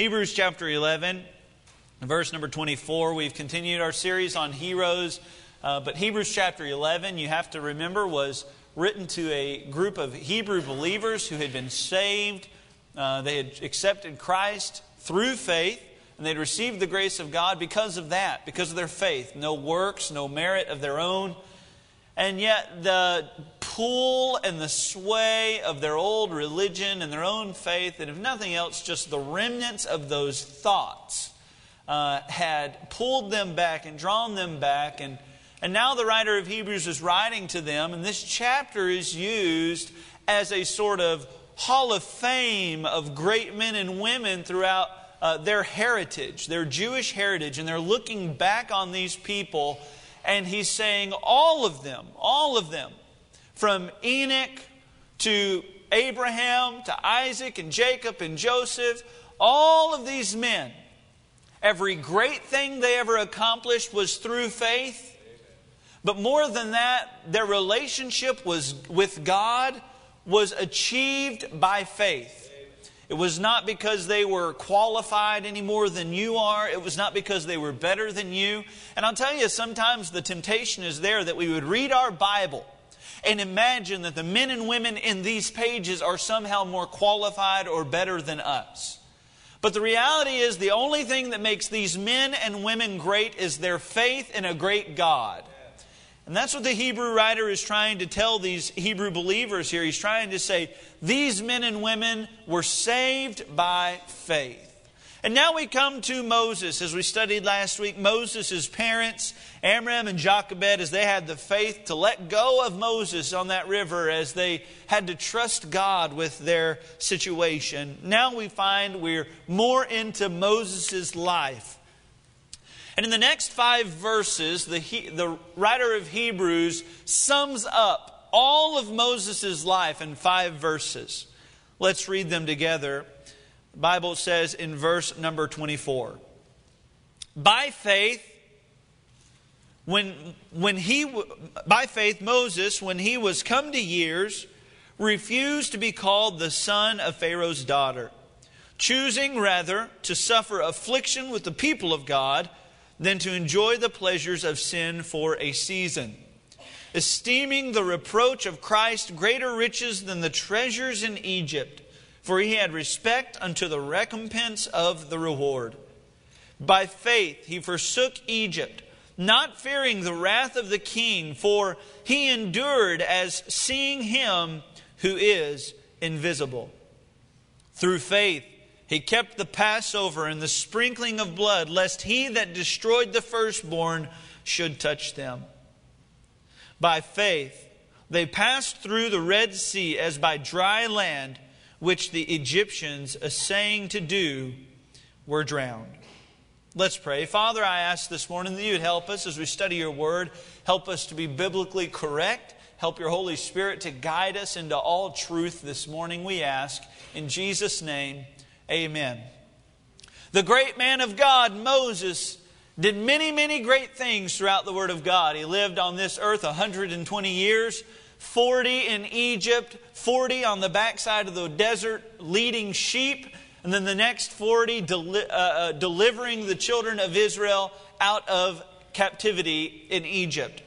Hebrews chapter 11, verse number 24. We've continued our series on heroes, uh, but Hebrews chapter 11, you have to remember, was written to a group of Hebrew believers who had been saved. Uh, they had accepted Christ through faith, and they'd received the grace of God because of that, because of their faith. No works, no merit of their own. And yet, the pull and the sway of their old religion and their own faith, and if nothing else, just the remnants of those thoughts, uh, had pulled them back and drawn them back. And, and now the writer of Hebrews is writing to them, and this chapter is used as a sort of hall of fame of great men and women throughout uh, their heritage, their Jewish heritage, and they're looking back on these people and he's saying all of them, all of them, from Enoch to Abraham to Isaac and Jacob and Joseph, all of these men, every great thing they ever accomplished was through faith. But more than that, their relationship was with God was achieved by faith. It was not because they were qualified any more than you are. It was not because they were better than you. And I'll tell you, sometimes the temptation is there that we would read our Bible and imagine that the men and women in these pages are somehow more qualified or better than us. But the reality is, the only thing that makes these men and women great is their faith in a great God. And that's what the Hebrew writer is trying to tell these Hebrew believers here. He's trying to say, these men and women were saved by faith. And now we come to Moses. As we studied last week, Moses' parents, Amram and Jochebed, as they had the faith to let go of Moses on that river, as they had to trust God with their situation. Now we find we're more into Moses' life. And in the next five verses, the, the writer of Hebrews sums up all of Moses' life in five verses. Let's read them together. The Bible says in verse number 24 By faith, when, when he, by faith, Moses, when he was come to years, refused to be called the son of Pharaoh's daughter, choosing rather to suffer affliction with the people of God than to enjoy the pleasures of sin for a season, esteeming the reproach of Christ greater riches than the treasures in Egypt, for he had respect unto the recompense of the reward. By faith he forsook Egypt, not fearing the wrath of the king, for he endured as seeing him who is invisible. Through faith, he kept the Passover and the sprinkling of blood, lest he that destroyed the firstborn should touch them. By faith, they passed through the Red Sea as by dry land, which the Egyptians, essaying to do, were drowned. Let's pray. Father, I ask this morning that you would help us as we study your word. Help us to be biblically correct. Help your Holy Spirit to guide us into all truth this morning, we ask. In Jesus' name, Amen. The great man of God, Moses, did many, many great things throughout the Word of God. He lived on this earth 120 years, 40 in Egypt, 40 on the backside of the desert leading sheep, and then the next 40 deli- uh, uh, delivering the children of Israel out of captivity in Egypt.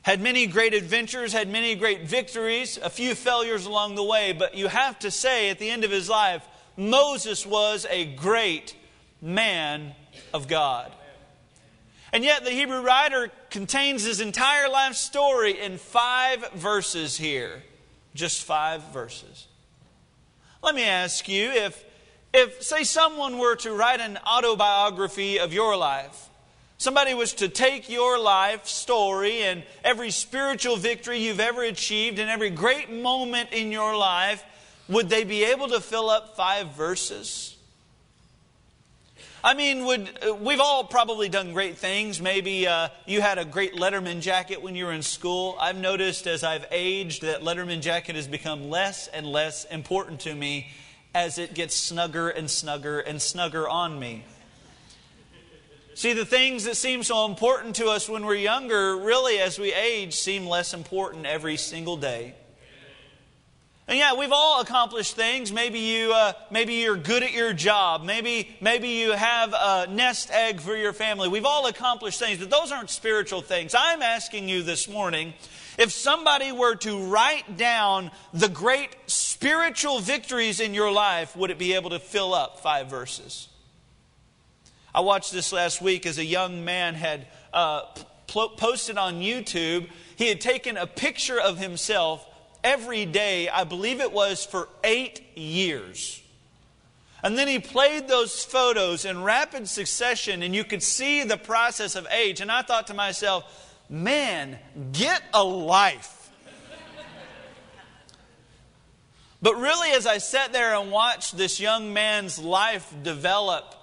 Had many great adventures, had many great victories, a few failures along the way, but you have to say at the end of his life, Moses was a great man of God. And yet, the Hebrew writer contains his entire life story in five verses here. Just five verses. Let me ask you if, if, say, someone were to write an autobiography of your life, somebody was to take your life story and every spiritual victory you've ever achieved and every great moment in your life would they be able to fill up five verses? I mean, would uh, we've all probably done great things. Maybe uh, you had a great Letterman jacket when you were in school. I've noticed as I've aged that Letterman jacket has become less and less important to me as it gets snugger and snugger and snugger on me. See, the things that seem so important to us when we're younger, really, as we age, seem less important every single day. And yeah, we've all accomplished things. Maybe you, uh, maybe you're good at your job. Maybe, maybe you have a nest egg for your family. We've all accomplished things, but those aren't spiritual things. I'm asking you this morning, if somebody were to write down the great spiritual victories in your life, would it be able to fill up five verses? I watched this last week as a young man had uh, posted on YouTube. He had taken a picture of himself every day, I believe it was for eight years. And then he played those photos in rapid succession, and you could see the process of age. And I thought to myself, man, get a life. but really, as I sat there and watched this young man's life develop,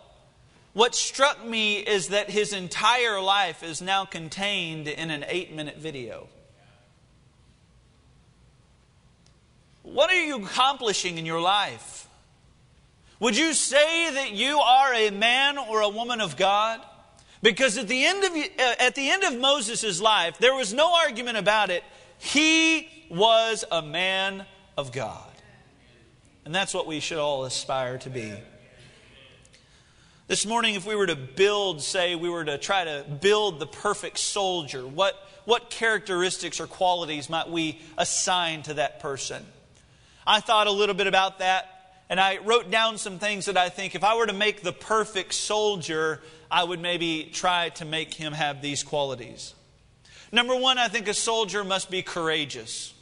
what struck me is that his entire life is now contained in an eight minute video. What are you accomplishing in your life? Would you say that you are a man or a woman of God? Because at the end of, uh, at the end of Moses' life, there was no argument about it. He was a man of God. And that's what we should all aspire to be. This morning, if we were to build, say, we were to try to build the perfect soldier, what, what characteristics or qualities might we assign to that person? I thought a little bit about that and I wrote down some things that I think if I were to make the perfect soldier, I would maybe try to make him have these qualities. Number one, I think a soldier must be courageous.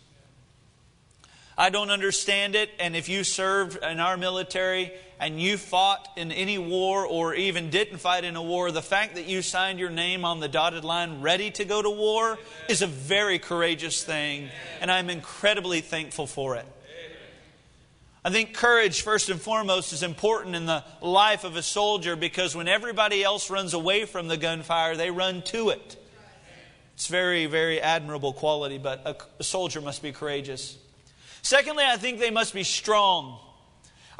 I don't understand it, and if you served in our military and you fought in any war or even didn't fight in a war, the fact that you signed your name on the dotted line ready to go to war is a very courageous thing, and I'm incredibly thankful for it. I think courage, first and foremost, is important in the life of a soldier because when everybody else runs away from the gunfire, they run to it. It's very, very admirable quality, but a, a soldier must be courageous. Secondly, I think they must be strong.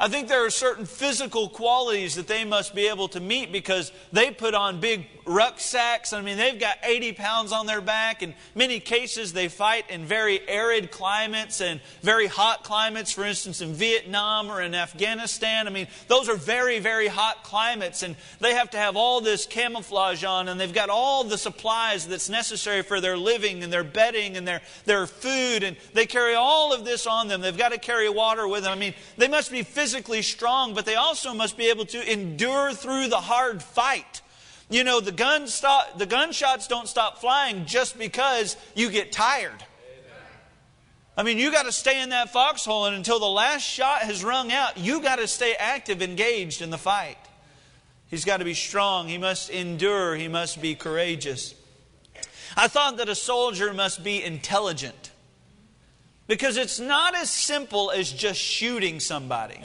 I think there are certain physical qualities that they must be able to meet because they put on big rucksacks. I mean, they've got 80 pounds on their back. In many cases, they fight in very arid climates and very hot climates. For instance, in Vietnam or in Afghanistan. I mean, those are very, very hot climates, and they have to have all this camouflage on, and they've got all the supplies that's necessary for their living and their bedding and their, their food, and they carry all of this on them. They've got to carry water with them. I mean, they must be physically physically strong, but they also must be able to endure through the hard fight. You know, the, gun stop, the gunshots don't stop flying just because you get tired. I mean, you got to stay in that foxhole, and until the last shot has rung out, you got to stay active, engaged in the fight. He's got to be strong. He must endure. He must be courageous. I thought that a soldier must be intelligent. Because it's not as simple as just shooting somebody.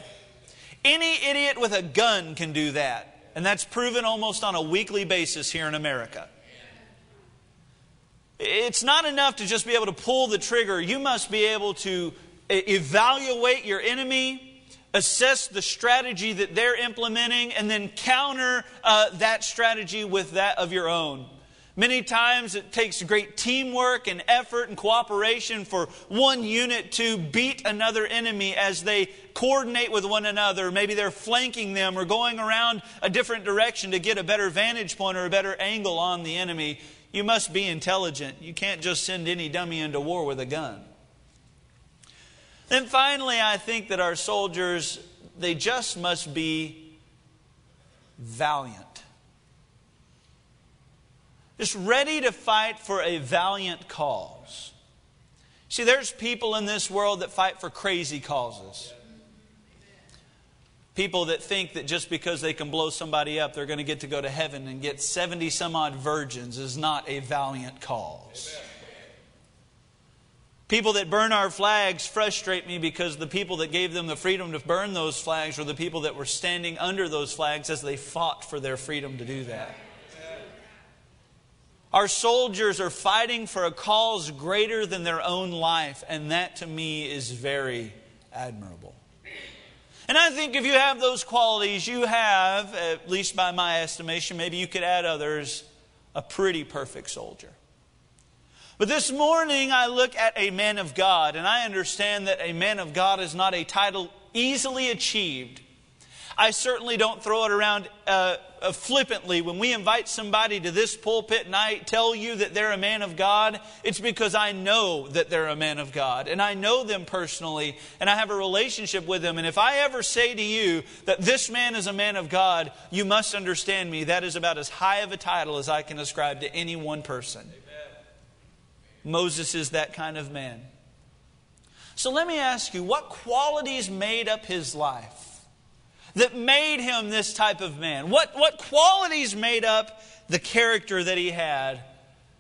Any idiot with a gun can do that. And that's proven almost on a weekly basis here in America. It's not enough to just be able to pull the trigger. You must be able to evaluate your enemy, assess the strategy that they're implementing, and then counter uh, that strategy with that of your own. Many times it takes great teamwork and effort and cooperation for one unit to beat another enemy as they coordinate with one another. Maybe they're flanking them or going around a different direction to get a better vantage point or a better angle on the enemy. You must be intelligent. You can't just send any dummy into war with a gun. Then finally, I think that our soldiers, they just must be valiant just ready to fight for a valiant cause. See, there's people in this world that fight for crazy causes. People that think that just because they can blow somebody up, they're going to get to go to heaven and get 70 some odd virgins is not a valiant cause. People that burn our flags frustrate me because the people that gave them the freedom to burn those flags were the people that were standing under those flags as they fought for their freedom to do that. Our soldiers are fighting for a cause greater than their own life, and that to me is very admirable. And I think if you have those qualities, you have, at least by my estimation, maybe you could add others, a pretty perfect soldier. But this morning I look at a man of God, and I understand that a man of God is not a title easily achieved. I certainly don't throw it around uh, uh, flippantly. When we invite somebody to this pulpit and I tell you that they're a man of God, it's because I know that they're a man of God. And I know them personally, and I have a relationship with them. And if I ever say to you that this man is a man of God, you must understand me. That is about as high of a title as I can ascribe to any one person. Amen. Moses is that kind of man. So let me ask you, what qualities made up his life? That made him this type of man? What, what qualities made up the character that he had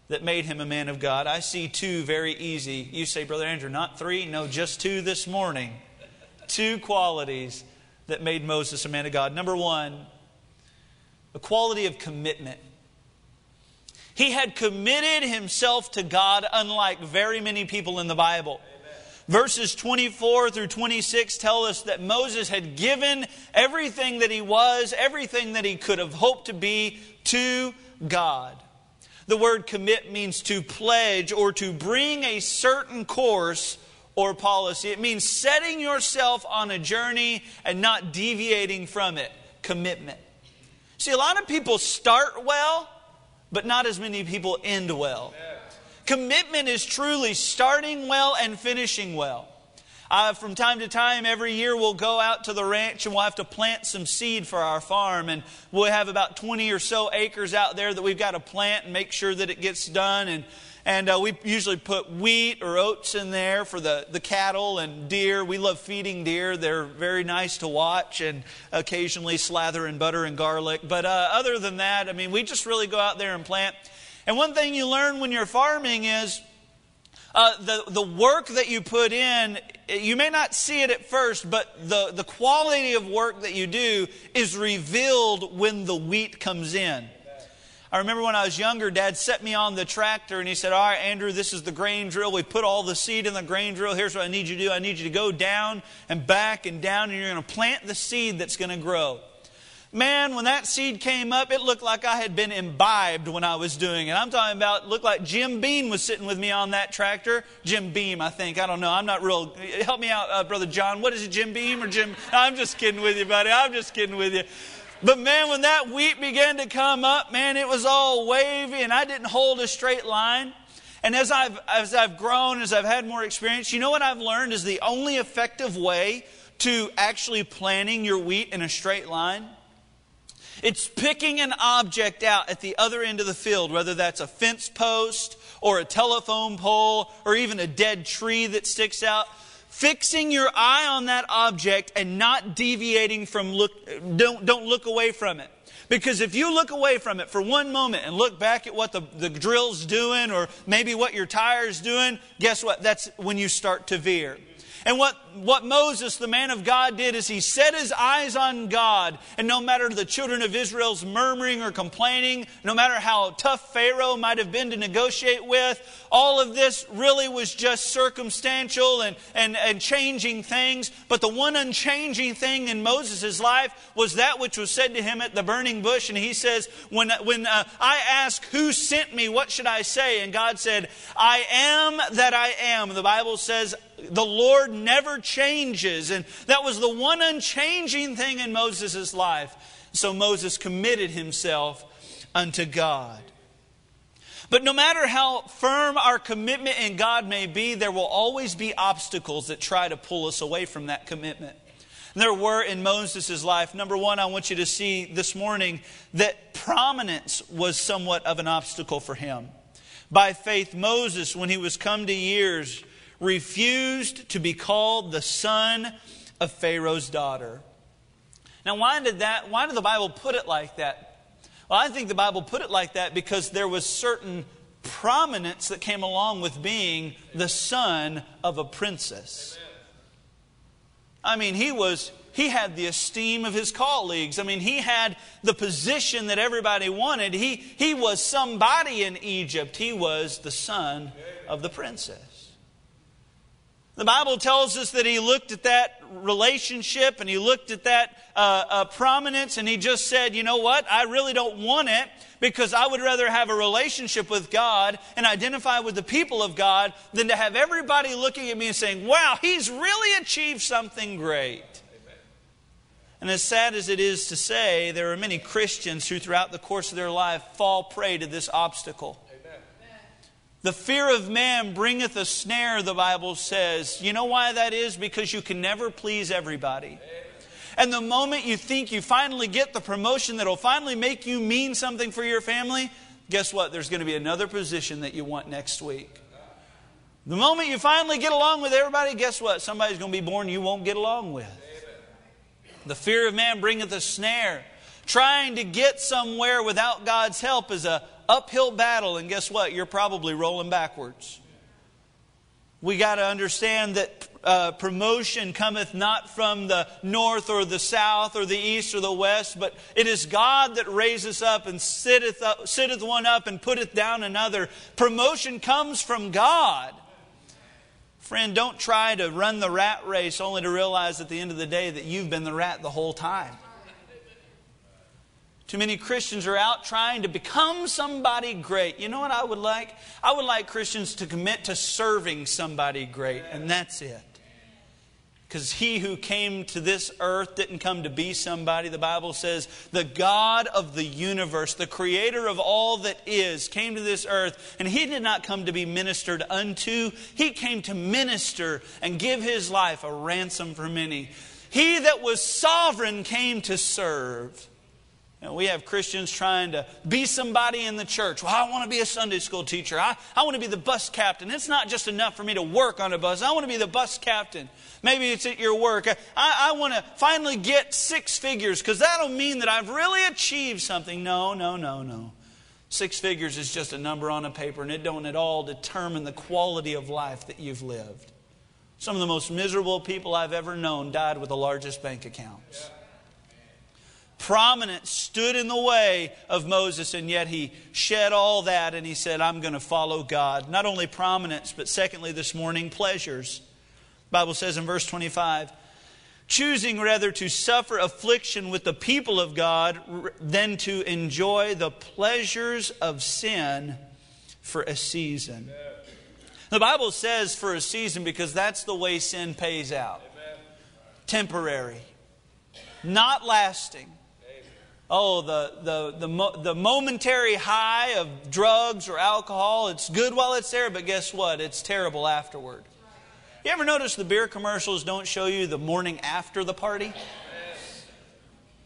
that made him a man of God? I see two very easy. You say, Brother Andrew, not three? No, just two this morning. two qualities that made Moses a man of God. Number one, a quality of commitment. He had committed himself to God, unlike very many people in the Bible. Verses 24 through 26 tell us that Moses had given everything that he was, everything that he could have hoped to be to God. The word commit means to pledge or to bring a certain course or policy. It means setting yourself on a journey and not deviating from it. Commitment. See, a lot of people start well, but not as many people end well. Commitment is truly starting well and finishing well. Uh, from time to time, every year, we'll go out to the ranch and we'll have to plant some seed for our farm. And we'll have about 20 or so acres out there that we've got to plant and make sure that it gets done. And, and uh, we usually put wheat or oats in there for the, the cattle and deer. We love feeding deer, they're very nice to watch and occasionally slather in butter and garlic. But uh, other than that, I mean, we just really go out there and plant. And one thing you learn when you're farming is uh, the, the work that you put in, you may not see it at first, but the, the quality of work that you do is revealed when the wheat comes in. I remember when I was younger, Dad set me on the tractor and he said, All right, Andrew, this is the grain drill. We put all the seed in the grain drill. Here's what I need you to do I need you to go down and back and down, and you're going to plant the seed that's going to grow. Man, when that seed came up, it looked like I had been imbibed when I was doing it. I'm talking about, looked like Jim Beam was sitting with me on that tractor. Jim Beam, I think. I don't know. I'm not real. Help me out, uh, Brother John. What is it, Jim Beam or Jim? I'm just kidding with you, buddy. I'm just kidding with you. But man, when that wheat began to come up, man, it was all wavy and I didn't hold a straight line. And as I've, as I've grown, as I've had more experience, you know what I've learned is the only effective way to actually planting your wheat in a straight line? It's picking an object out at the other end of the field, whether that's a fence post or a telephone pole or even a dead tree that sticks out. Fixing your eye on that object and not deviating from look, don't, don't look away from it. Because if you look away from it for one moment and look back at what the, the drill's doing or maybe what your tire's doing, guess what? That's when you start to veer. And what, what Moses, the man of God, did is he set his eyes on God. And no matter the children of Israel's murmuring or complaining, no matter how tough Pharaoh might have been to negotiate with, all of this really was just circumstantial and, and, and changing things. But the one unchanging thing in Moses' life was that which was said to him at the burning bush. And he says, When, when uh, I ask who sent me, what should I say? And God said, I am that I am. The Bible says, the Lord never changes. And that was the one unchanging thing in Moses' life. So Moses committed himself unto God. But no matter how firm our commitment in God may be, there will always be obstacles that try to pull us away from that commitment. There were in Moses' life. Number one, I want you to see this morning that prominence was somewhat of an obstacle for him. By faith, Moses, when he was come to years, refused to be called the son of Pharaoh's daughter. Now, why did that, why did the Bible put it like that? Well, I think the Bible put it like that because there was certain prominence that came along with being the son of a princess. I mean, he was he had the esteem of his colleagues. I mean, he had the position that everybody wanted. He, he was somebody in Egypt. He was the son of the princess. The Bible tells us that he looked at that relationship and he looked at that uh, uh, prominence and he just said, you know what? I really don't want it because I would rather have a relationship with God and identify with the people of God than to have everybody looking at me and saying, wow, he's really achieved something great. And as sad as it is to say, there are many Christians who, throughout the course of their life, fall prey to this obstacle. The fear of man bringeth a snare, the Bible says. You know why that is? Because you can never please everybody. And the moment you think you finally get the promotion that'll finally make you mean something for your family, guess what? There's going to be another position that you want next week. The moment you finally get along with everybody, guess what? Somebody's going to be born you won't get along with. The fear of man bringeth a snare. Trying to get somewhere without God's help is a uphill battle, and guess what? You're probably rolling backwards. We got to understand that uh, promotion cometh not from the north or the south or the east or the west, but it is God that raiseth up and sitteth, up, sitteth one up and putteth down another. Promotion comes from God. Friend, don't try to run the rat race only to realize at the end of the day that you've been the rat the whole time. Too many Christians are out trying to become somebody great. You know what I would like? I would like Christians to commit to serving somebody great, and that's it. Because he who came to this earth didn't come to be somebody. The Bible says the God of the universe, the creator of all that is, came to this earth, and he did not come to be ministered unto. He came to minister and give his life a ransom for many. He that was sovereign came to serve. Know, we have Christians trying to be somebody in the church. Well, I want to be a Sunday school teacher. I, I want to be the bus captain. It's not just enough for me to work on a bus. I want to be the bus captain. Maybe it's at your work. I, I want to finally get six figures because that'll mean that I've really achieved something. No, no, no, no. Six figures is just a number on a paper, and it don't at all determine the quality of life that you've lived. Some of the most miserable people I've ever known died with the largest bank accounts. Prominence stood in the way of Moses, and yet he shed all that and he said, I'm going to follow God. Not only prominence, but secondly, this morning, pleasures. The Bible says in verse 25, choosing rather to suffer affliction with the people of God than to enjoy the pleasures of sin for a season. The Bible says for a season because that's the way sin pays out temporary, not lasting. Oh, the, the, the, the momentary high of drugs or alcohol, it's good while it's there, but guess what? It's terrible afterward. You ever notice the beer commercials don't show you the morning after the party?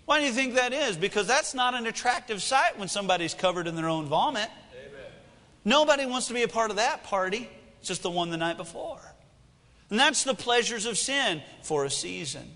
Why do you think that is? Because that's not an attractive sight when somebody's covered in their own vomit. Amen. Nobody wants to be a part of that party. It's just the one the night before. And that's the pleasures of sin for a season.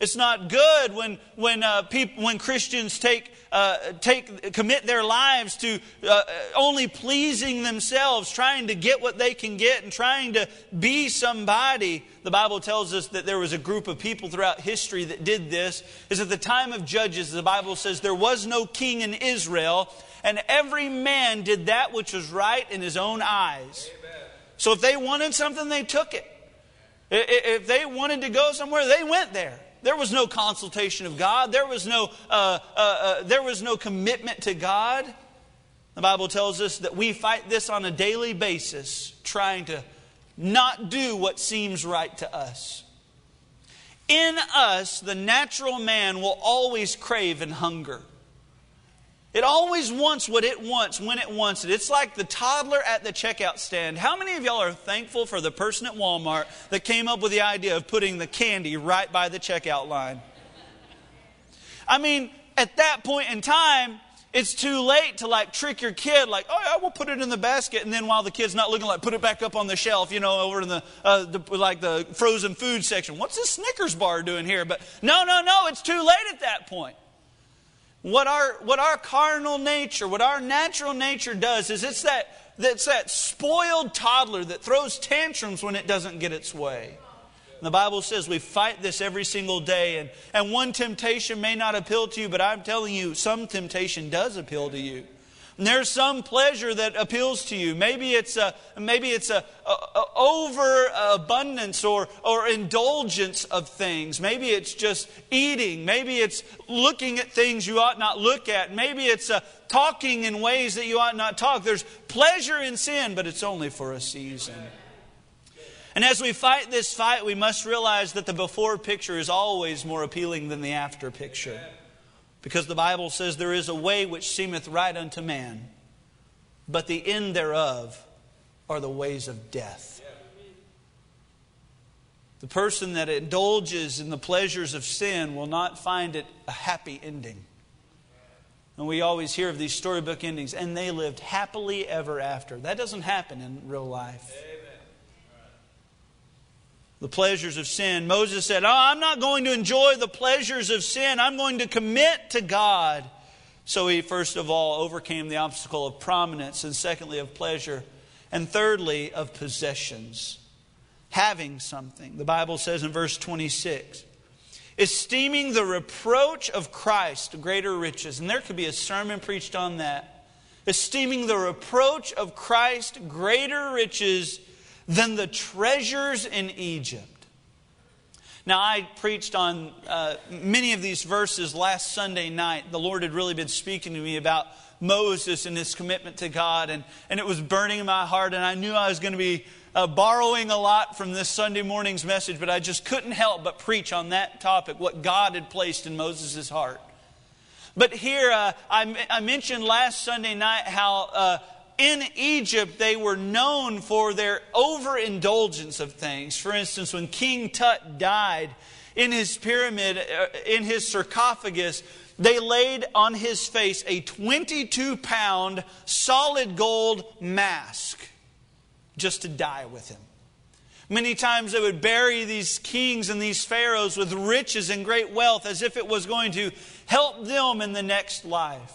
It's not good when, when, uh, people, when Christians take, uh, take, commit their lives to uh, only pleasing themselves, trying to get what they can get and trying to be somebody. The Bible tells us that there was a group of people throughout history that did this. Is at the time of Judges, the Bible says there was no king in Israel, and every man did that which was right in his own eyes. Amen. So if they wanted something, they took it. If they wanted to go somewhere, they went there. There was no consultation of God. There was no, uh, uh, uh, there was no commitment to God. The Bible tells us that we fight this on a daily basis, trying to not do what seems right to us. In us, the natural man will always crave and hunger. It always wants what it wants when it wants it. It's like the toddler at the checkout stand. How many of y'all are thankful for the person at Walmart that came up with the idea of putting the candy right by the checkout line? I mean, at that point in time, it's too late to like trick your kid, like, oh, yeah, we'll put it in the basket. And then while the kid's not looking, like, put it back up on the shelf, you know, over in the, uh, the like the frozen food section. What's this Snickers bar doing here? But no, no, no, it's too late at that point. What our, what our carnal nature, what our natural nature does is it's that, it's that spoiled toddler that throws tantrums when it doesn't get its way. And the Bible says we fight this every single day, and, and one temptation may not appeal to you, but I'm telling you, some temptation does appeal to you. And there's some pleasure that appeals to you. Maybe it's a, maybe it's a, a, a overabundance or, or indulgence of things. Maybe it's just eating. Maybe it's looking at things you ought not look at. Maybe it's a, talking in ways that you ought not talk. There's pleasure in sin, but it's only for a season. And as we fight this fight, we must realize that the before picture is always more appealing than the after picture. Because the Bible says there is a way which seemeth right unto man, but the end thereof are the ways of death. The person that indulges in the pleasures of sin will not find it a happy ending. And we always hear of these storybook endings, and they lived happily ever after. That doesn't happen in real life the pleasures of sin. Moses said, Oh, I'm not going to enjoy the pleasures of sin. I'm going to commit to God. So he, first of all, overcame the obstacle of prominence, and secondly, of pleasure, and thirdly, of possessions. Having something. The Bible says in verse 26 esteeming the reproach of Christ greater riches. And there could be a sermon preached on that. Esteeming the reproach of Christ greater riches than the treasures in Egypt. Now, I preached on uh, many of these verses last Sunday night. The Lord had really been speaking to me about Moses and his commitment to God, and, and it was burning in my heart, and I knew I was going to be uh, borrowing a lot from this Sunday morning's message, but I just couldn't help but preach on that topic, what God had placed in Moses' heart. But here, uh, I, I, mentioned last Sunday night how uh, in Egypt, they were known for their overindulgence of things. For instance, when King Tut died in his pyramid, uh, in his sarcophagus, they laid on his face a 22 pound solid gold mask just to die with him. Many times they would bury these kings and these pharaohs with riches and great wealth as if it was going to help them in the next life.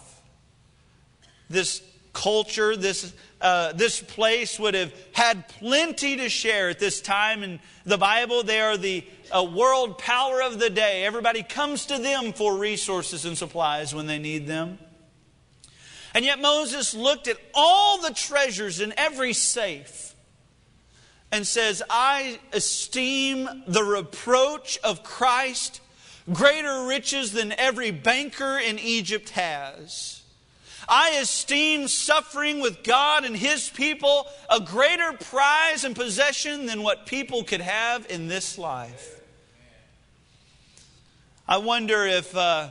This culture, this, uh, this place would have had plenty to share at this time. In the Bible, they are the uh, world power of the day. Everybody comes to them for resources and supplies when they need them. And yet Moses looked at all the treasures in every safe and says, I esteem the reproach of Christ greater riches than every banker in Egypt has. I esteem suffering with God and His people a greater prize and possession than what people could have in this life. I wonder if uh,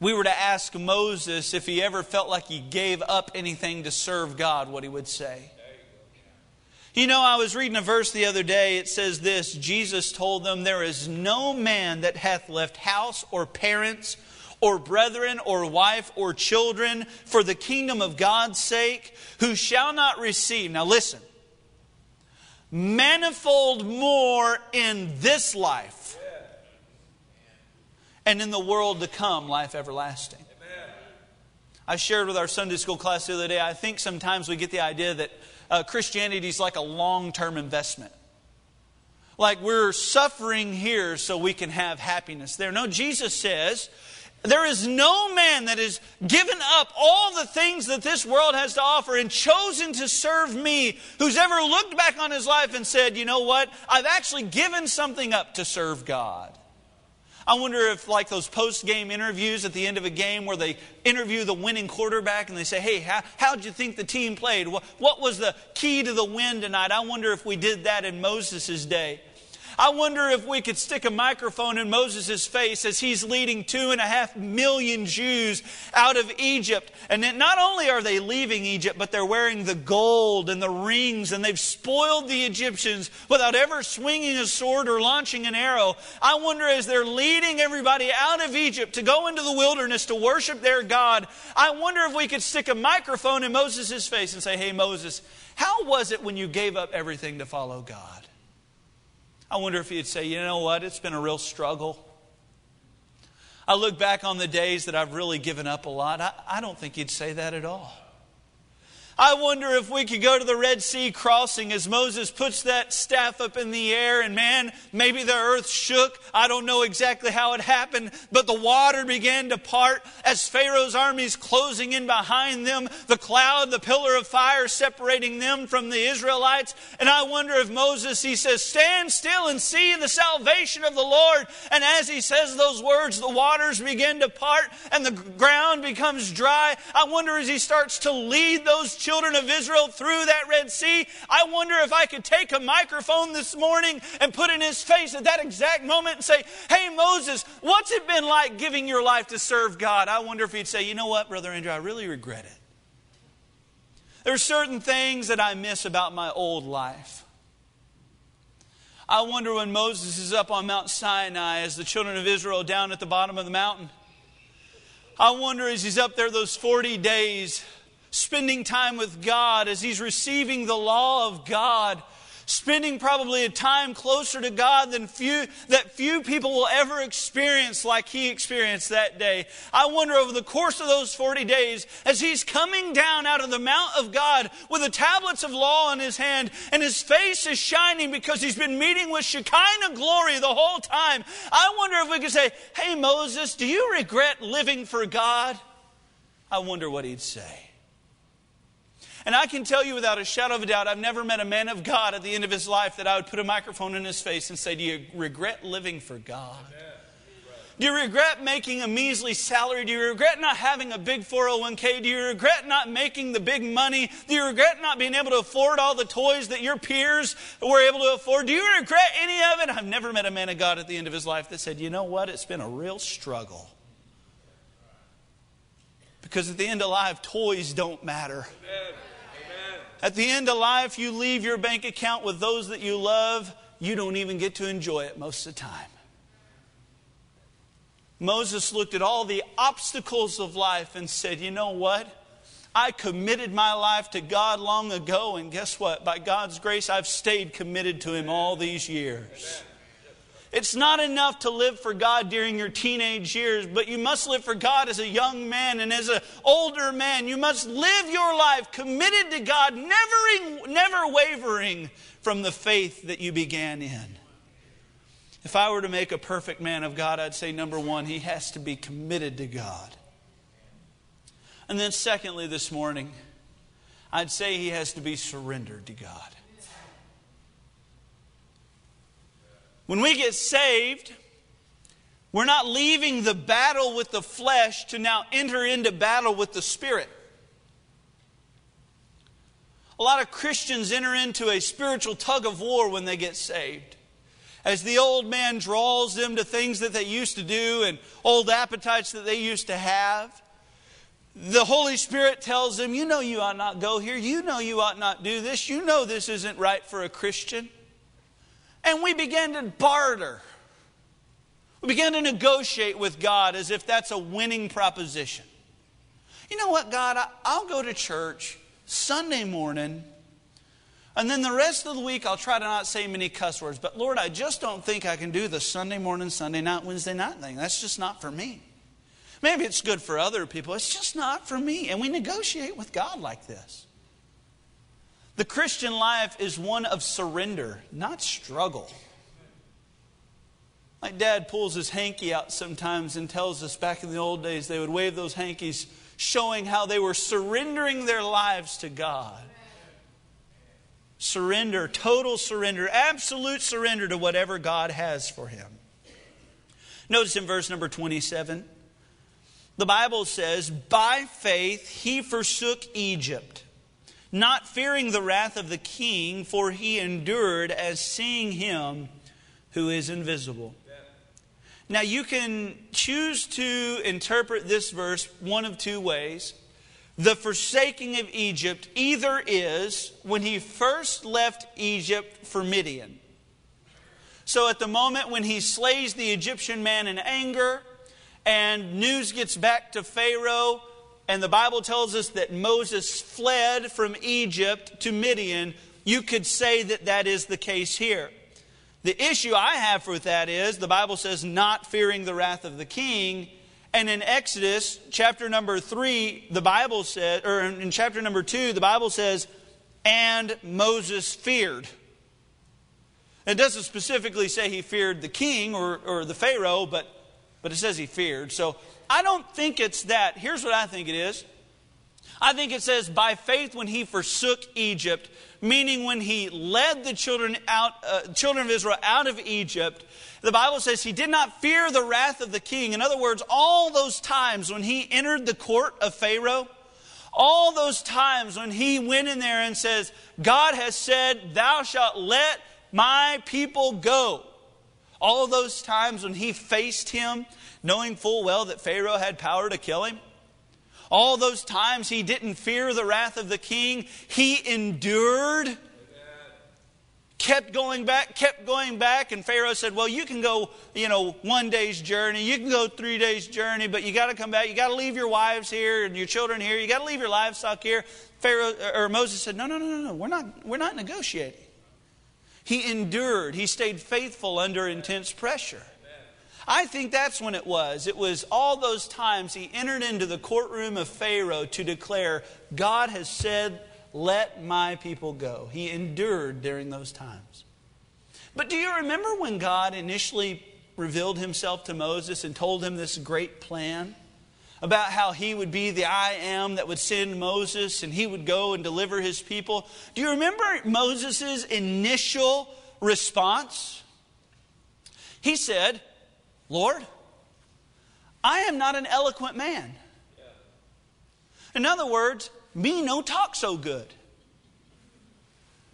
we were to ask Moses if he ever felt like he gave up anything to serve God, what he would say. You know, I was reading a verse the other day. It says this Jesus told them, There is no man that hath left house or parents or brethren or wife or children for the kingdom of God's sake, who shall not receive, now listen, manifold more in this life and in the world to come, life everlasting. I shared with our Sunday school class the other day, I think sometimes we get the idea that uh, Christianity is like a long term investment. Like we're suffering here so we can have happiness there. No, Jesus says there is no man that has given up all the things that this world has to offer and chosen to serve me who's ever looked back on his life and said, you know what? I've actually given something up to serve God. I wonder if, like those post game interviews at the end of a game where they interview the winning quarterback and they say, Hey, how, how'd you think the team played? What, what was the key to the win tonight? I wonder if we did that in Moses' day. I wonder if we could stick a microphone in Moses' face as he's leading two and a half million Jews out of Egypt. And that not only are they leaving Egypt, but they're wearing the gold and the rings, and they've spoiled the Egyptians without ever swinging a sword or launching an arrow. I wonder as they're leading everybody out of Egypt to go into the wilderness to worship their God, I wonder if we could stick a microphone in Moses' face and say, Hey, Moses, how was it when you gave up everything to follow God? I wonder if he'd say, you know what, it's been a real struggle. I look back on the days that I've really given up a lot. I, I don't think he'd say that at all. I wonder if we could go to the Red Sea crossing as Moses puts that staff up in the air, and man, maybe the earth shook. I don't know exactly how it happened, but the water began to part as Pharaoh's armies closing in behind them, the cloud, the pillar of fire separating them from the Israelites. And I wonder if Moses, he says, Stand still and see the salvation of the Lord. And as he says those words, the waters begin to part and the ground becomes dry. I wonder as he starts to lead those children children of Israel through that Red Sea. I wonder if I could take a microphone this morning and put in his face at that exact moment and say, Hey, Moses, what's it been like giving your life to serve God? I wonder if he'd say, You know what, Brother Andrew, I really regret it. There are certain things that I miss about my old life. I wonder when Moses is up on Mount Sinai as the children of Israel down at the bottom of the mountain. I wonder as he's up there those 40 days spending time with God, as he's receiving the law of God, spending probably a time closer to God than few that few people will ever experience like he experienced that day. I wonder over the course of those 40 days as he's coming down out of the mount of God with the tablets of law in his hand and his face is shining because he's been meeting with Shekinah glory the whole time. I wonder if we could say, "Hey Moses, do you regret living for God?" I wonder what he'd say. And I can tell you without a shadow of a doubt, I've never met a man of God at the end of his life that I would put a microphone in his face and say, Do you regret living for God? Do you regret making a measly salary? Do you regret not having a big 401k? Do you regret not making the big money? Do you regret not being able to afford all the toys that your peers were able to afford? Do you regret any of it? I've never met a man of God at the end of his life that said, you know what? It's been a real struggle. Because at the end of life, toys don't matter. Amen. At the end of life, you leave your bank account with those that you love. You don't even get to enjoy it most of the time. Moses looked at all the obstacles of life and said, You know what? I committed my life to God long ago, and guess what? By God's grace, I've stayed committed to Him all these years. It's not enough to live for God during your teenage years, but you must live for God as a young man and as an older man. You must live your life committed to God, never, never wavering from the faith that you began in. If I were to make a perfect man of God, I'd say number one, he has to be committed to God. And then, secondly, this morning, I'd say he has to be surrendered to God. When we get saved, we're not leaving the battle with the flesh to now enter into battle with the spirit. A lot of Christians enter into a spiritual tug of war when they get saved. As the old man draws them to things that they used to do and old appetites that they used to have, the Holy Spirit tells them, You know you ought not go here. You know you ought not do this. You know this isn't right for a Christian. And we began to barter. We began to negotiate with God as if that's a winning proposition. You know what, God? I, will go to church Sunday morning, and then the rest of the week I'll try to not say many cuss words. But Lord, I just don't think I can do the Sunday morning, Sunday night, Wednesday night thing. That's just not for me. Maybe it's good for other people. It's just not for me. And we negotiate with God like this. The Christian life is one of surrender, not struggle. My dad pulls his hanky out sometimes and tells us back in the old days they would wave those hankies, showing how they were surrendering their lives to God. Surrender, total surrender, absolute surrender to whatever God has for him. Notice in verse number 27, the Bible says, By faith he forsook Egypt not fearing the wrath of the king, for he endured as seeing him who is invisible. Now, you can choose to interpret this verse one of two ways. The forsaking of Egypt either is when he first left Egypt for Midian. So, at the moment when he slays the Egyptian man in anger, and news gets back to Pharaoh and the Bible tells us that Moses fled from Egypt to Midian, you could say that that is the case here. The issue I have with that is the Bible says, not fearing the wrath of the king, And in Exodus chapter number 3, the Bible says, or in chapter number 2, the Bible says, and Moses feared. It doesn't specifically say he feared the king or, or the Pharaoh, but, but it says he feared. So I don't think it's that. Here's what I think it is I think it says, by faith when he forsook Egypt, meaning when he led the children, out, uh, children of Israel out of Egypt, the Bible says he did not fear the wrath of the king. In other words, all those times when he entered the court of Pharaoh, all those times when he went in there and says, God has said, Thou shalt let my people go. All those times when he faced him, knowing full well that Pharaoh had power to kill him. All those times he didn't fear the wrath of the king, he endured. Kept going back, kept going back, and Pharaoh said, Well, you can go, you know, one day's journey, you can go three days' journey, but you got to come back. You got to leave your wives here and your children here. You got to leave your livestock here. Pharaoh or Moses said, No, no, no, no, no. We're not, we're not negotiating. He endured, he stayed faithful under intense pressure. I think that's when it was. It was all those times he entered into the courtroom of Pharaoh to declare, God has said, let my people go. He endured during those times. But do you remember when God initially revealed himself to Moses and told him this great plan? About how he would be the I am that would send Moses and he would go and deliver his people. Do you remember Moses' initial response? He said, Lord, I am not an eloquent man. In other words, me no talk so good.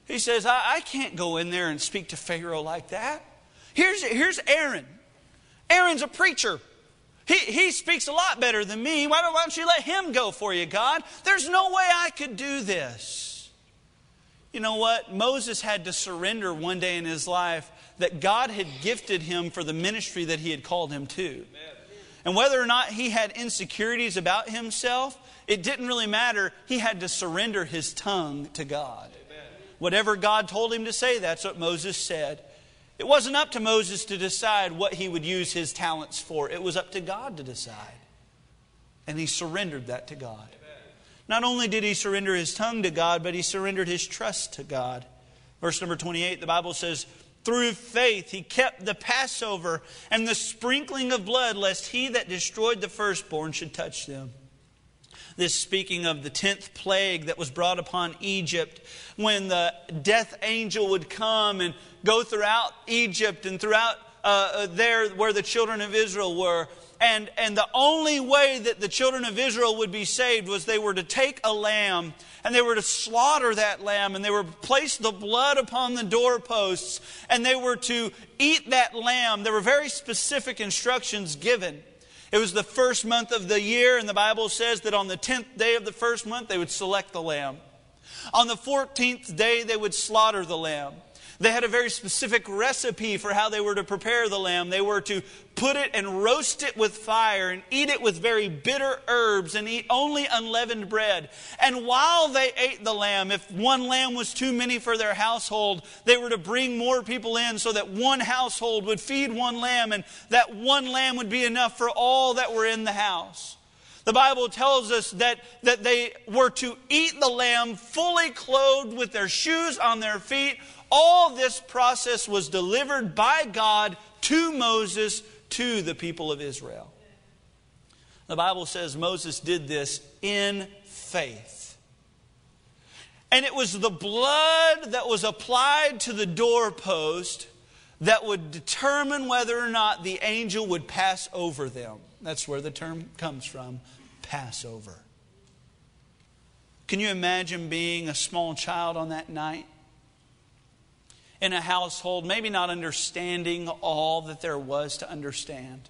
He says, I, I can't go in there and speak to Pharaoh like that. Here's, here's Aaron. Aaron's a preacher. He, he speaks a lot better than me. Why don't, why don't you let him go for you, God? There's no way I could do this. You know what? Moses had to surrender one day in his life that God had gifted him for the ministry that he had called him to. And whether or not he had insecurities about himself, it didn't really matter. He had to surrender his tongue to God. Whatever God told him to say, that's what Moses said. It wasn't up to Moses to decide what he would use his talents for, it was up to God to decide. And he surrendered that to God. Not only did he surrender his tongue to God, but he surrendered his trust to God. Verse number 28, the Bible says, through faith, he kept the Passover and the sprinkling of blood, lest he that destroyed the firstborn should touch them. This speaking of the tenth plague that was brought upon Egypt, when the death angel would come and go throughout Egypt and throughout uh, uh there where the children of Israel were. And, and the only way that the children of Israel would be saved was they were to take a lamb and they were to slaughter that lamb and they were to place the blood upon the doorposts and they were to eat that lamb. There were very specific instructions given. It was the first month of the year, and the Bible says that on the 10th day of the first month, they would select the lamb. On the 14th day, they would slaughter the lamb. They had a very specific recipe for how they were to prepare the lamb. They were to put it and roast it with fire and eat it with very bitter herbs and eat only unleavened bread. And while they ate the lamb, if one lamb was too many for their household, they were to bring more people in so that one household would feed one lamb and that one lamb would be enough for all that were in the house. The Bible tells us that, that they were to eat the lamb fully clothed with their shoes on their feet, all this process was delivered by God to Moses to the people of Israel. The Bible says Moses did this in faith. And it was the blood that was applied to the doorpost that would determine whether or not the angel would pass over them. That's where the term comes from Passover. Can you imagine being a small child on that night? In a household, maybe not understanding all that there was to understand.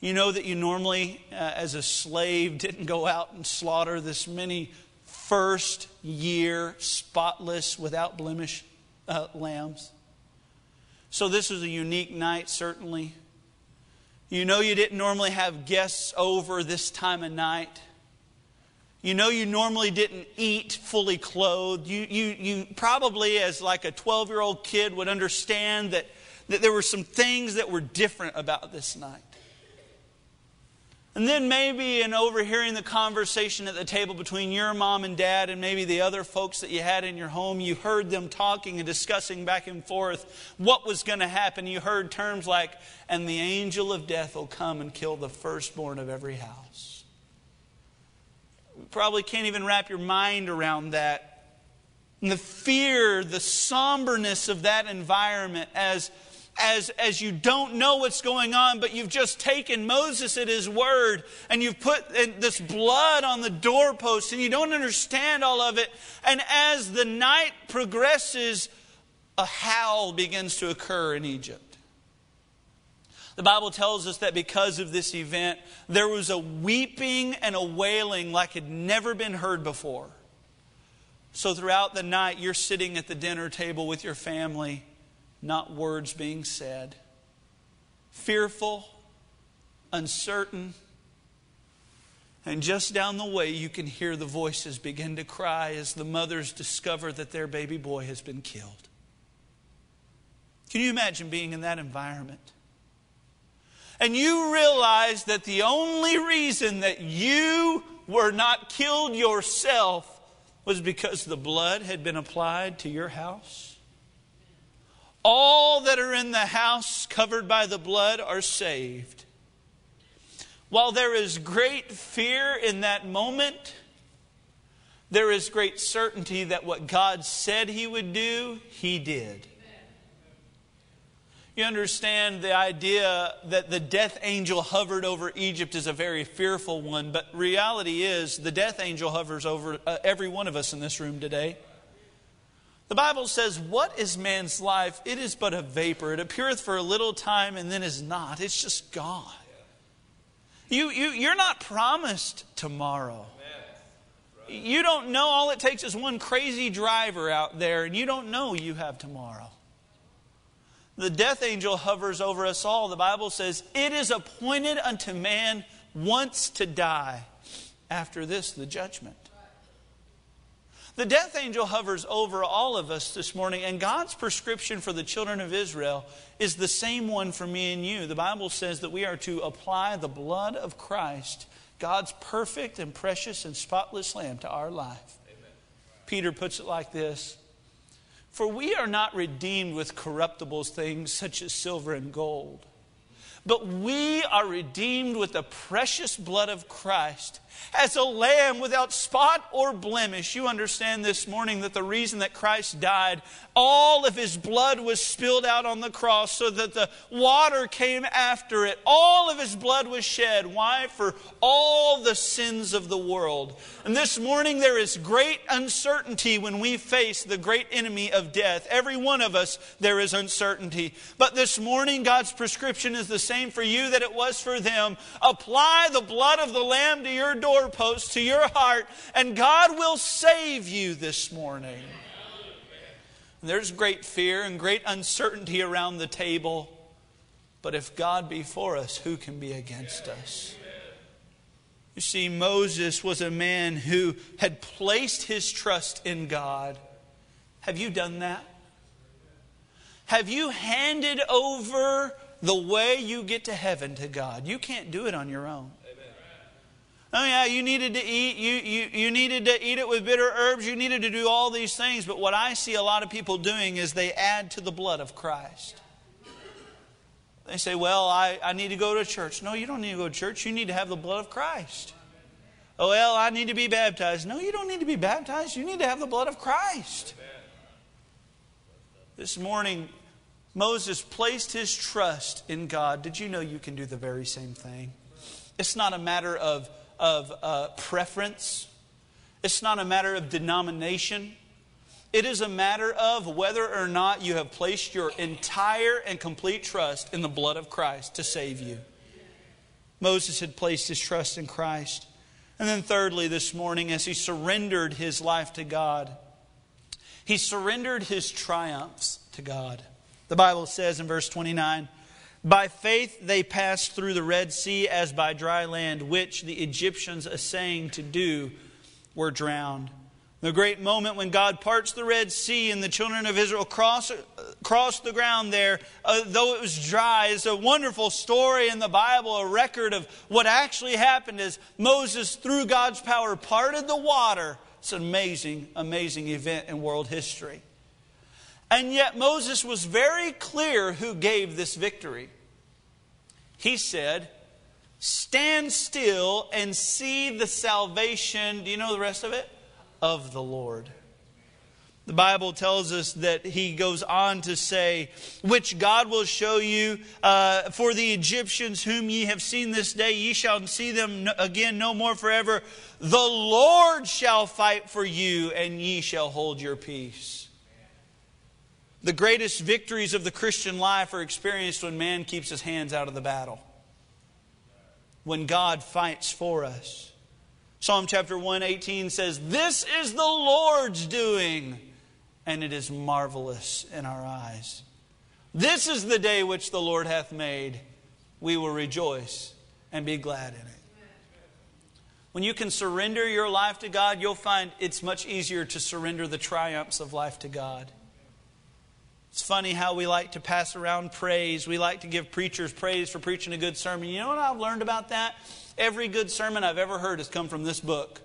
You know that you normally, uh, as a slave, didn't go out and slaughter this many first year, spotless, without blemish uh, lambs. So this was a unique night, certainly. You know you didn't normally have guests over this time of night. You know, you normally didn't eat fully clothed. You, you, you probably, as like a 12 year old kid, would understand that, that there were some things that were different about this night. And then maybe in overhearing the conversation at the table between your mom and dad and maybe the other folks that you had in your home, you heard them talking and discussing back and forth what was going to happen. You heard terms like, and the angel of death will come and kill the firstborn of every house. Probably can't even wrap your mind around that. And the fear, the somberness of that environment as as, as you don't know what's going on, but you've just taken Moses at his word and you've put this blood on the doorpost and you don't understand all of it. And as the night progresses, a howl begins to occur in Egypt. The Bible tells us that because of this event, there was a weeping and a wailing like had never been heard before. So throughout the night, you're sitting at the dinner table with your family not words being said. Fearful, uncertain, and just down the way, you can hear the voices begin to cry as the mothers discover that their baby boy has been killed. Can you imagine being in that environment? And you realize that the only reason that you were not killed yourself was because the blood had been applied to your house? All that are in the house covered by the blood are saved. While there is great fear in that moment, there is great certainty that what God said He would do, He did. You understand the idea that the death angel hovered over Egypt is a very fearful one, but reality is the death angel hovers over uh, every one of us in this room today. The Bible says, What is man's life? It is but a vapor. It appeareth for a little time and then is not. It's just gone. You, you, you're not promised tomorrow. You don't know. All it takes is one crazy driver out there, and you don't know you have tomorrow. The death angel hovers over us all. The Bible says, It is appointed unto man once to die. After this, the judgment. The death angel hovers over all of us this morning, and God's prescription for the children of Israel is the same one for me and you. The Bible says that we are to apply the blood of Christ, God's perfect and precious and spotless lamb, to our life. Amen. Peter puts it like this For we are not redeemed with corruptible things such as silver and gold, but we are redeemed with the precious blood of Christ as a lamb without spot or blemish. You understand this morning that the reason that Christ died, all of his blood was spilled out on the cross so that the water came after it. All of his blood was shed. Why? For all the sins of the world. And this morning there is great uncertainty when we face the great enemy of death. Every one of us, there is uncertainty. But this morning, God's prescription is the same for you that it was for them. Apply the blood of the Lamb to your doorpost, to your heart, and God will save you this morning. There's great fear and great uncertainty around the table. But if God be for us, who can be against us? You see, Moses was a man who had placed his trust in God. Have you done that? Have you handed over the way you get to heaven to God? You can't do it on your own. Oh, yeah, you needed to eat, you, you, you needed to eat it with bitter herbs, you needed to do all these things. But what I see a lot of people doing is they add to the blood of Christ. They say, Well, I, I need to go to church. No, you don't need to go to church. You need to have the blood of Christ. Oh, well, I need to be baptized. No, you don't need to be baptized. You need to have the blood of Christ. This morning, Moses placed his trust in God. Did you know you can do the very same thing? It's not a matter of of uh, preference, it's not a matter of denomination. It is a matter of whether or not you have placed your entire and complete trust in the blood of Christ to save you. Moses had placed his trust in Christ. And then, thirdly, this morning, as he surrendered his life to God, he surrendered his triumphs to God. The Bible says in verse 29 by faith they passed through the Red Sea as by dry land, which the Egyptians, essaying to do, were drowned. The great moment when God parts the Red Sea and the children of Israel cross, cross the ground there, uh, though it was dry, is a wonderful story in the Bible, a record of what actually happened as Moses, through God's power, parted the water. It's an amazing, amazing event in world history. And yet, Moses was very clear who gave this victory. He said, Stand still and see the salvation. Do you know the rest of it? of the Lord. The Bible tells us that he goes on to say, Which God will show you, uh, for the Egyptians whom ye have seen this day, ye shall see them again no more forever. The Lord shall fight for you, and ye shall hold your peace. The greatest victories of the Christian life are experienced when man keeps his hands out of the battle, when God fights for us. Psalm chapter 118 says, This is the Lord's doing, and it is marvelous in our eyes. This is the day which the Lord hath made. We will rejoice and be glad in it. When you can surrender your life to God, you'll find it's much easier to surrender the triumphs of life to God. It's funny how we like to pass around praise. We like to give preachers praise for preaching a good sermon. You know what I've learned about that? Every good sermon I've ever heard has come from this book.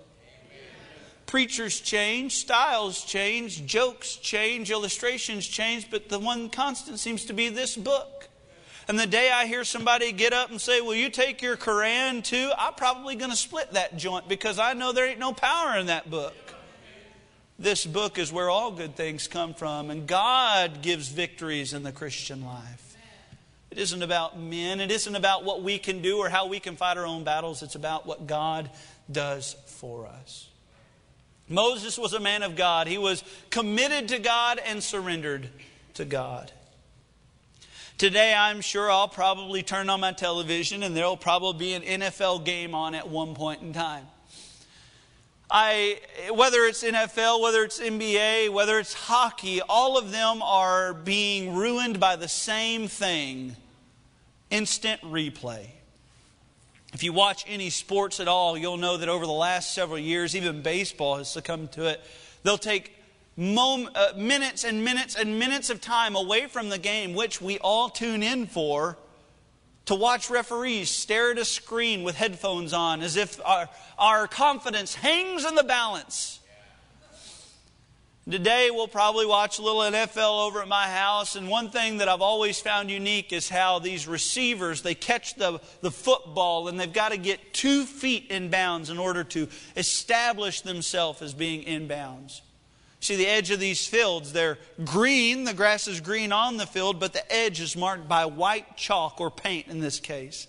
Preachers change, styles change, jokes change, illustrations change, but the one constant seems to be this book. And the day I hear somebody get up and say, Will you take your Koran too? I'm probably going to split that joint because I know there ain't no power in that book. This book is where all good things come from, and God gives victories in the Christian life. It isn't about men. It isn't about what we can do or how we can fight our own battles. It's about what God does for us. Moses was a man of God. He was committed to God and surrendered to God. Today, I'm sure I'll probably turn on my television and there'll probably be an NFL game on at one point in time. I, whether it's NFL, whether it's NBA, whether it's hockey, all of them are being ruined by the same thing instant replay. If you watch any sports at all, you'll know that over the last several years, even baseball has succumbed to it. They'll take uh, minutes and minutes and minutes of time away from the game, which we all tune in for to watch referees stare at a screen with headphones on as if our, our confidence hangs in the balance. Today, we'll probably watch a little NFL over at my house. And one thing that I've always found unique is how these receivers, they catch the, the football and they've got to get two feet in bounds in order to establish themselves as being in bounds. See, the edge of these fields, they're green, the grass is green on the field, but the edge is marked by white chalk or paint in this case.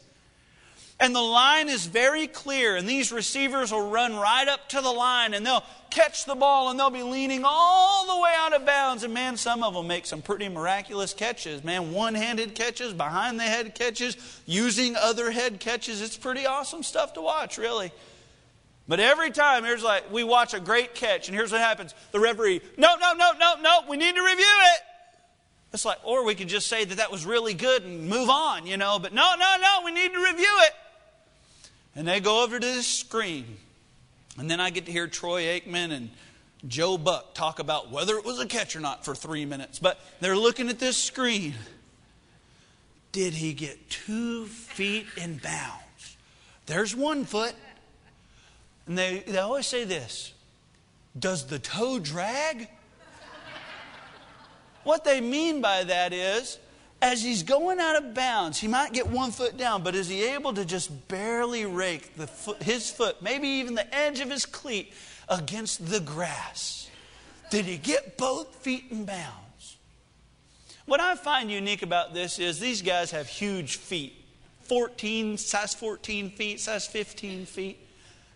And the line is very clear, and these receivers will run right up to the line and they'll catch the ball and they'll be leaning all the way out of bounds. And man, some of them make some pretty miraculous catches. Man, one handed catches, behind the head catches, using other head catches. It's pretty awesome stuff to watch, really. But every time, here's like, we watch a great catch, and here's what happens. The referee, no, no, no, no, no, we need to review it. It's like, or we could just say that that was really good and move on, you know, but no, no, no, we need to review it. And they go over to the screen. And then I get to hear Troy Aikman and Joe Buck talk about whether it was a catch or not for three minutes. But they're looking at this screen. Did he get two feet in bounds? There's one foot. And they, they always say this Does the toe drag? what they mean by that is, as he's going out of bounds, he might get one foot down, but is he able to just barely rake the foot, his foot, maybe even the edge of his cleat, against the grass? Did he get both feet in bounds? What I find unique about this is these guys have huge feet 14, size 14 feet, size 15 feet.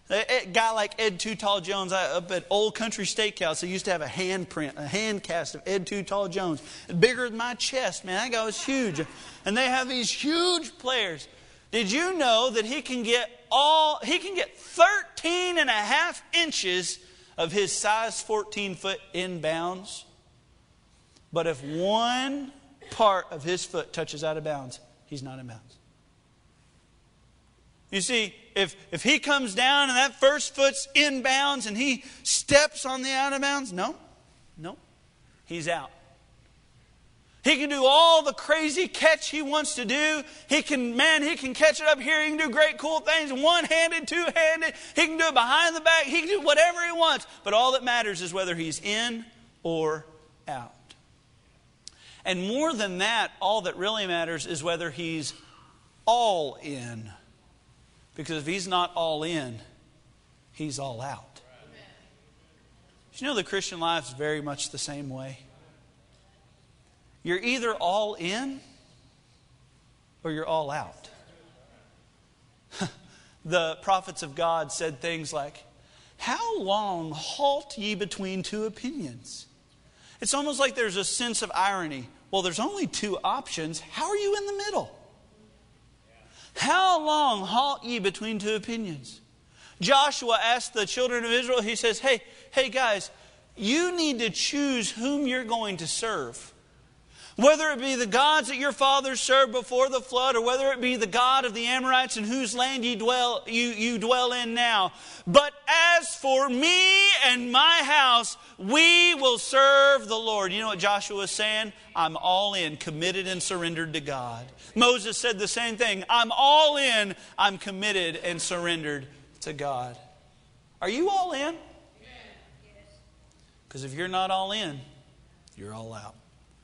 A guy like Ed Too Tall Jones up at Old Country Steakhouse, they used to have a handprint, a hand cast of Ed Too Tall Jones. Bigger than my chest, man. That guy was huge. And they have these huge players. Did you know that he can get all, he can get 13 and a half inches of his size 14 foot in bounds? But if one part of his foot touches out of bounds, he's not in bounds. You see, if, if he comes down and that first foot's inbounds and he steps on the out of bounds, no, no, he's out. He can do all the crazy catch he wants to do. He can, man, he can catch it up here. He can do great, cool things, one handed, two handed. He can do it behind the back. He can do whatever he wants. But all that matters is whether he's in or out. And more than that, all that really matters is whether he's all in. Because if he's not all in, he's all out. You know, the Christian life is very much the same way. You're either all in or you're all out. the prophets of God said things like, How long halt ye between two opinions? It's almost like there's a sense of irony. Well, there's only two options. How are you in the middle? How long halt ye between two opinions? Joshua asked the children of Israel, he says, Hey, hey guys, you need to choose whom you're going to serve. Whether it be the gods that your fathers served before the flood, or whether it be the God of the Amorites in whose land you dwell, you, you dwell in now. But as for me and my house, we will serve the Lord. You know what Joshua was saying? I'm all in, committed and surrendered to God. Moses said the same thing. I'm all in, I'm committed and surrendered to God. Are you all in? Because if you're not all in, you're all out.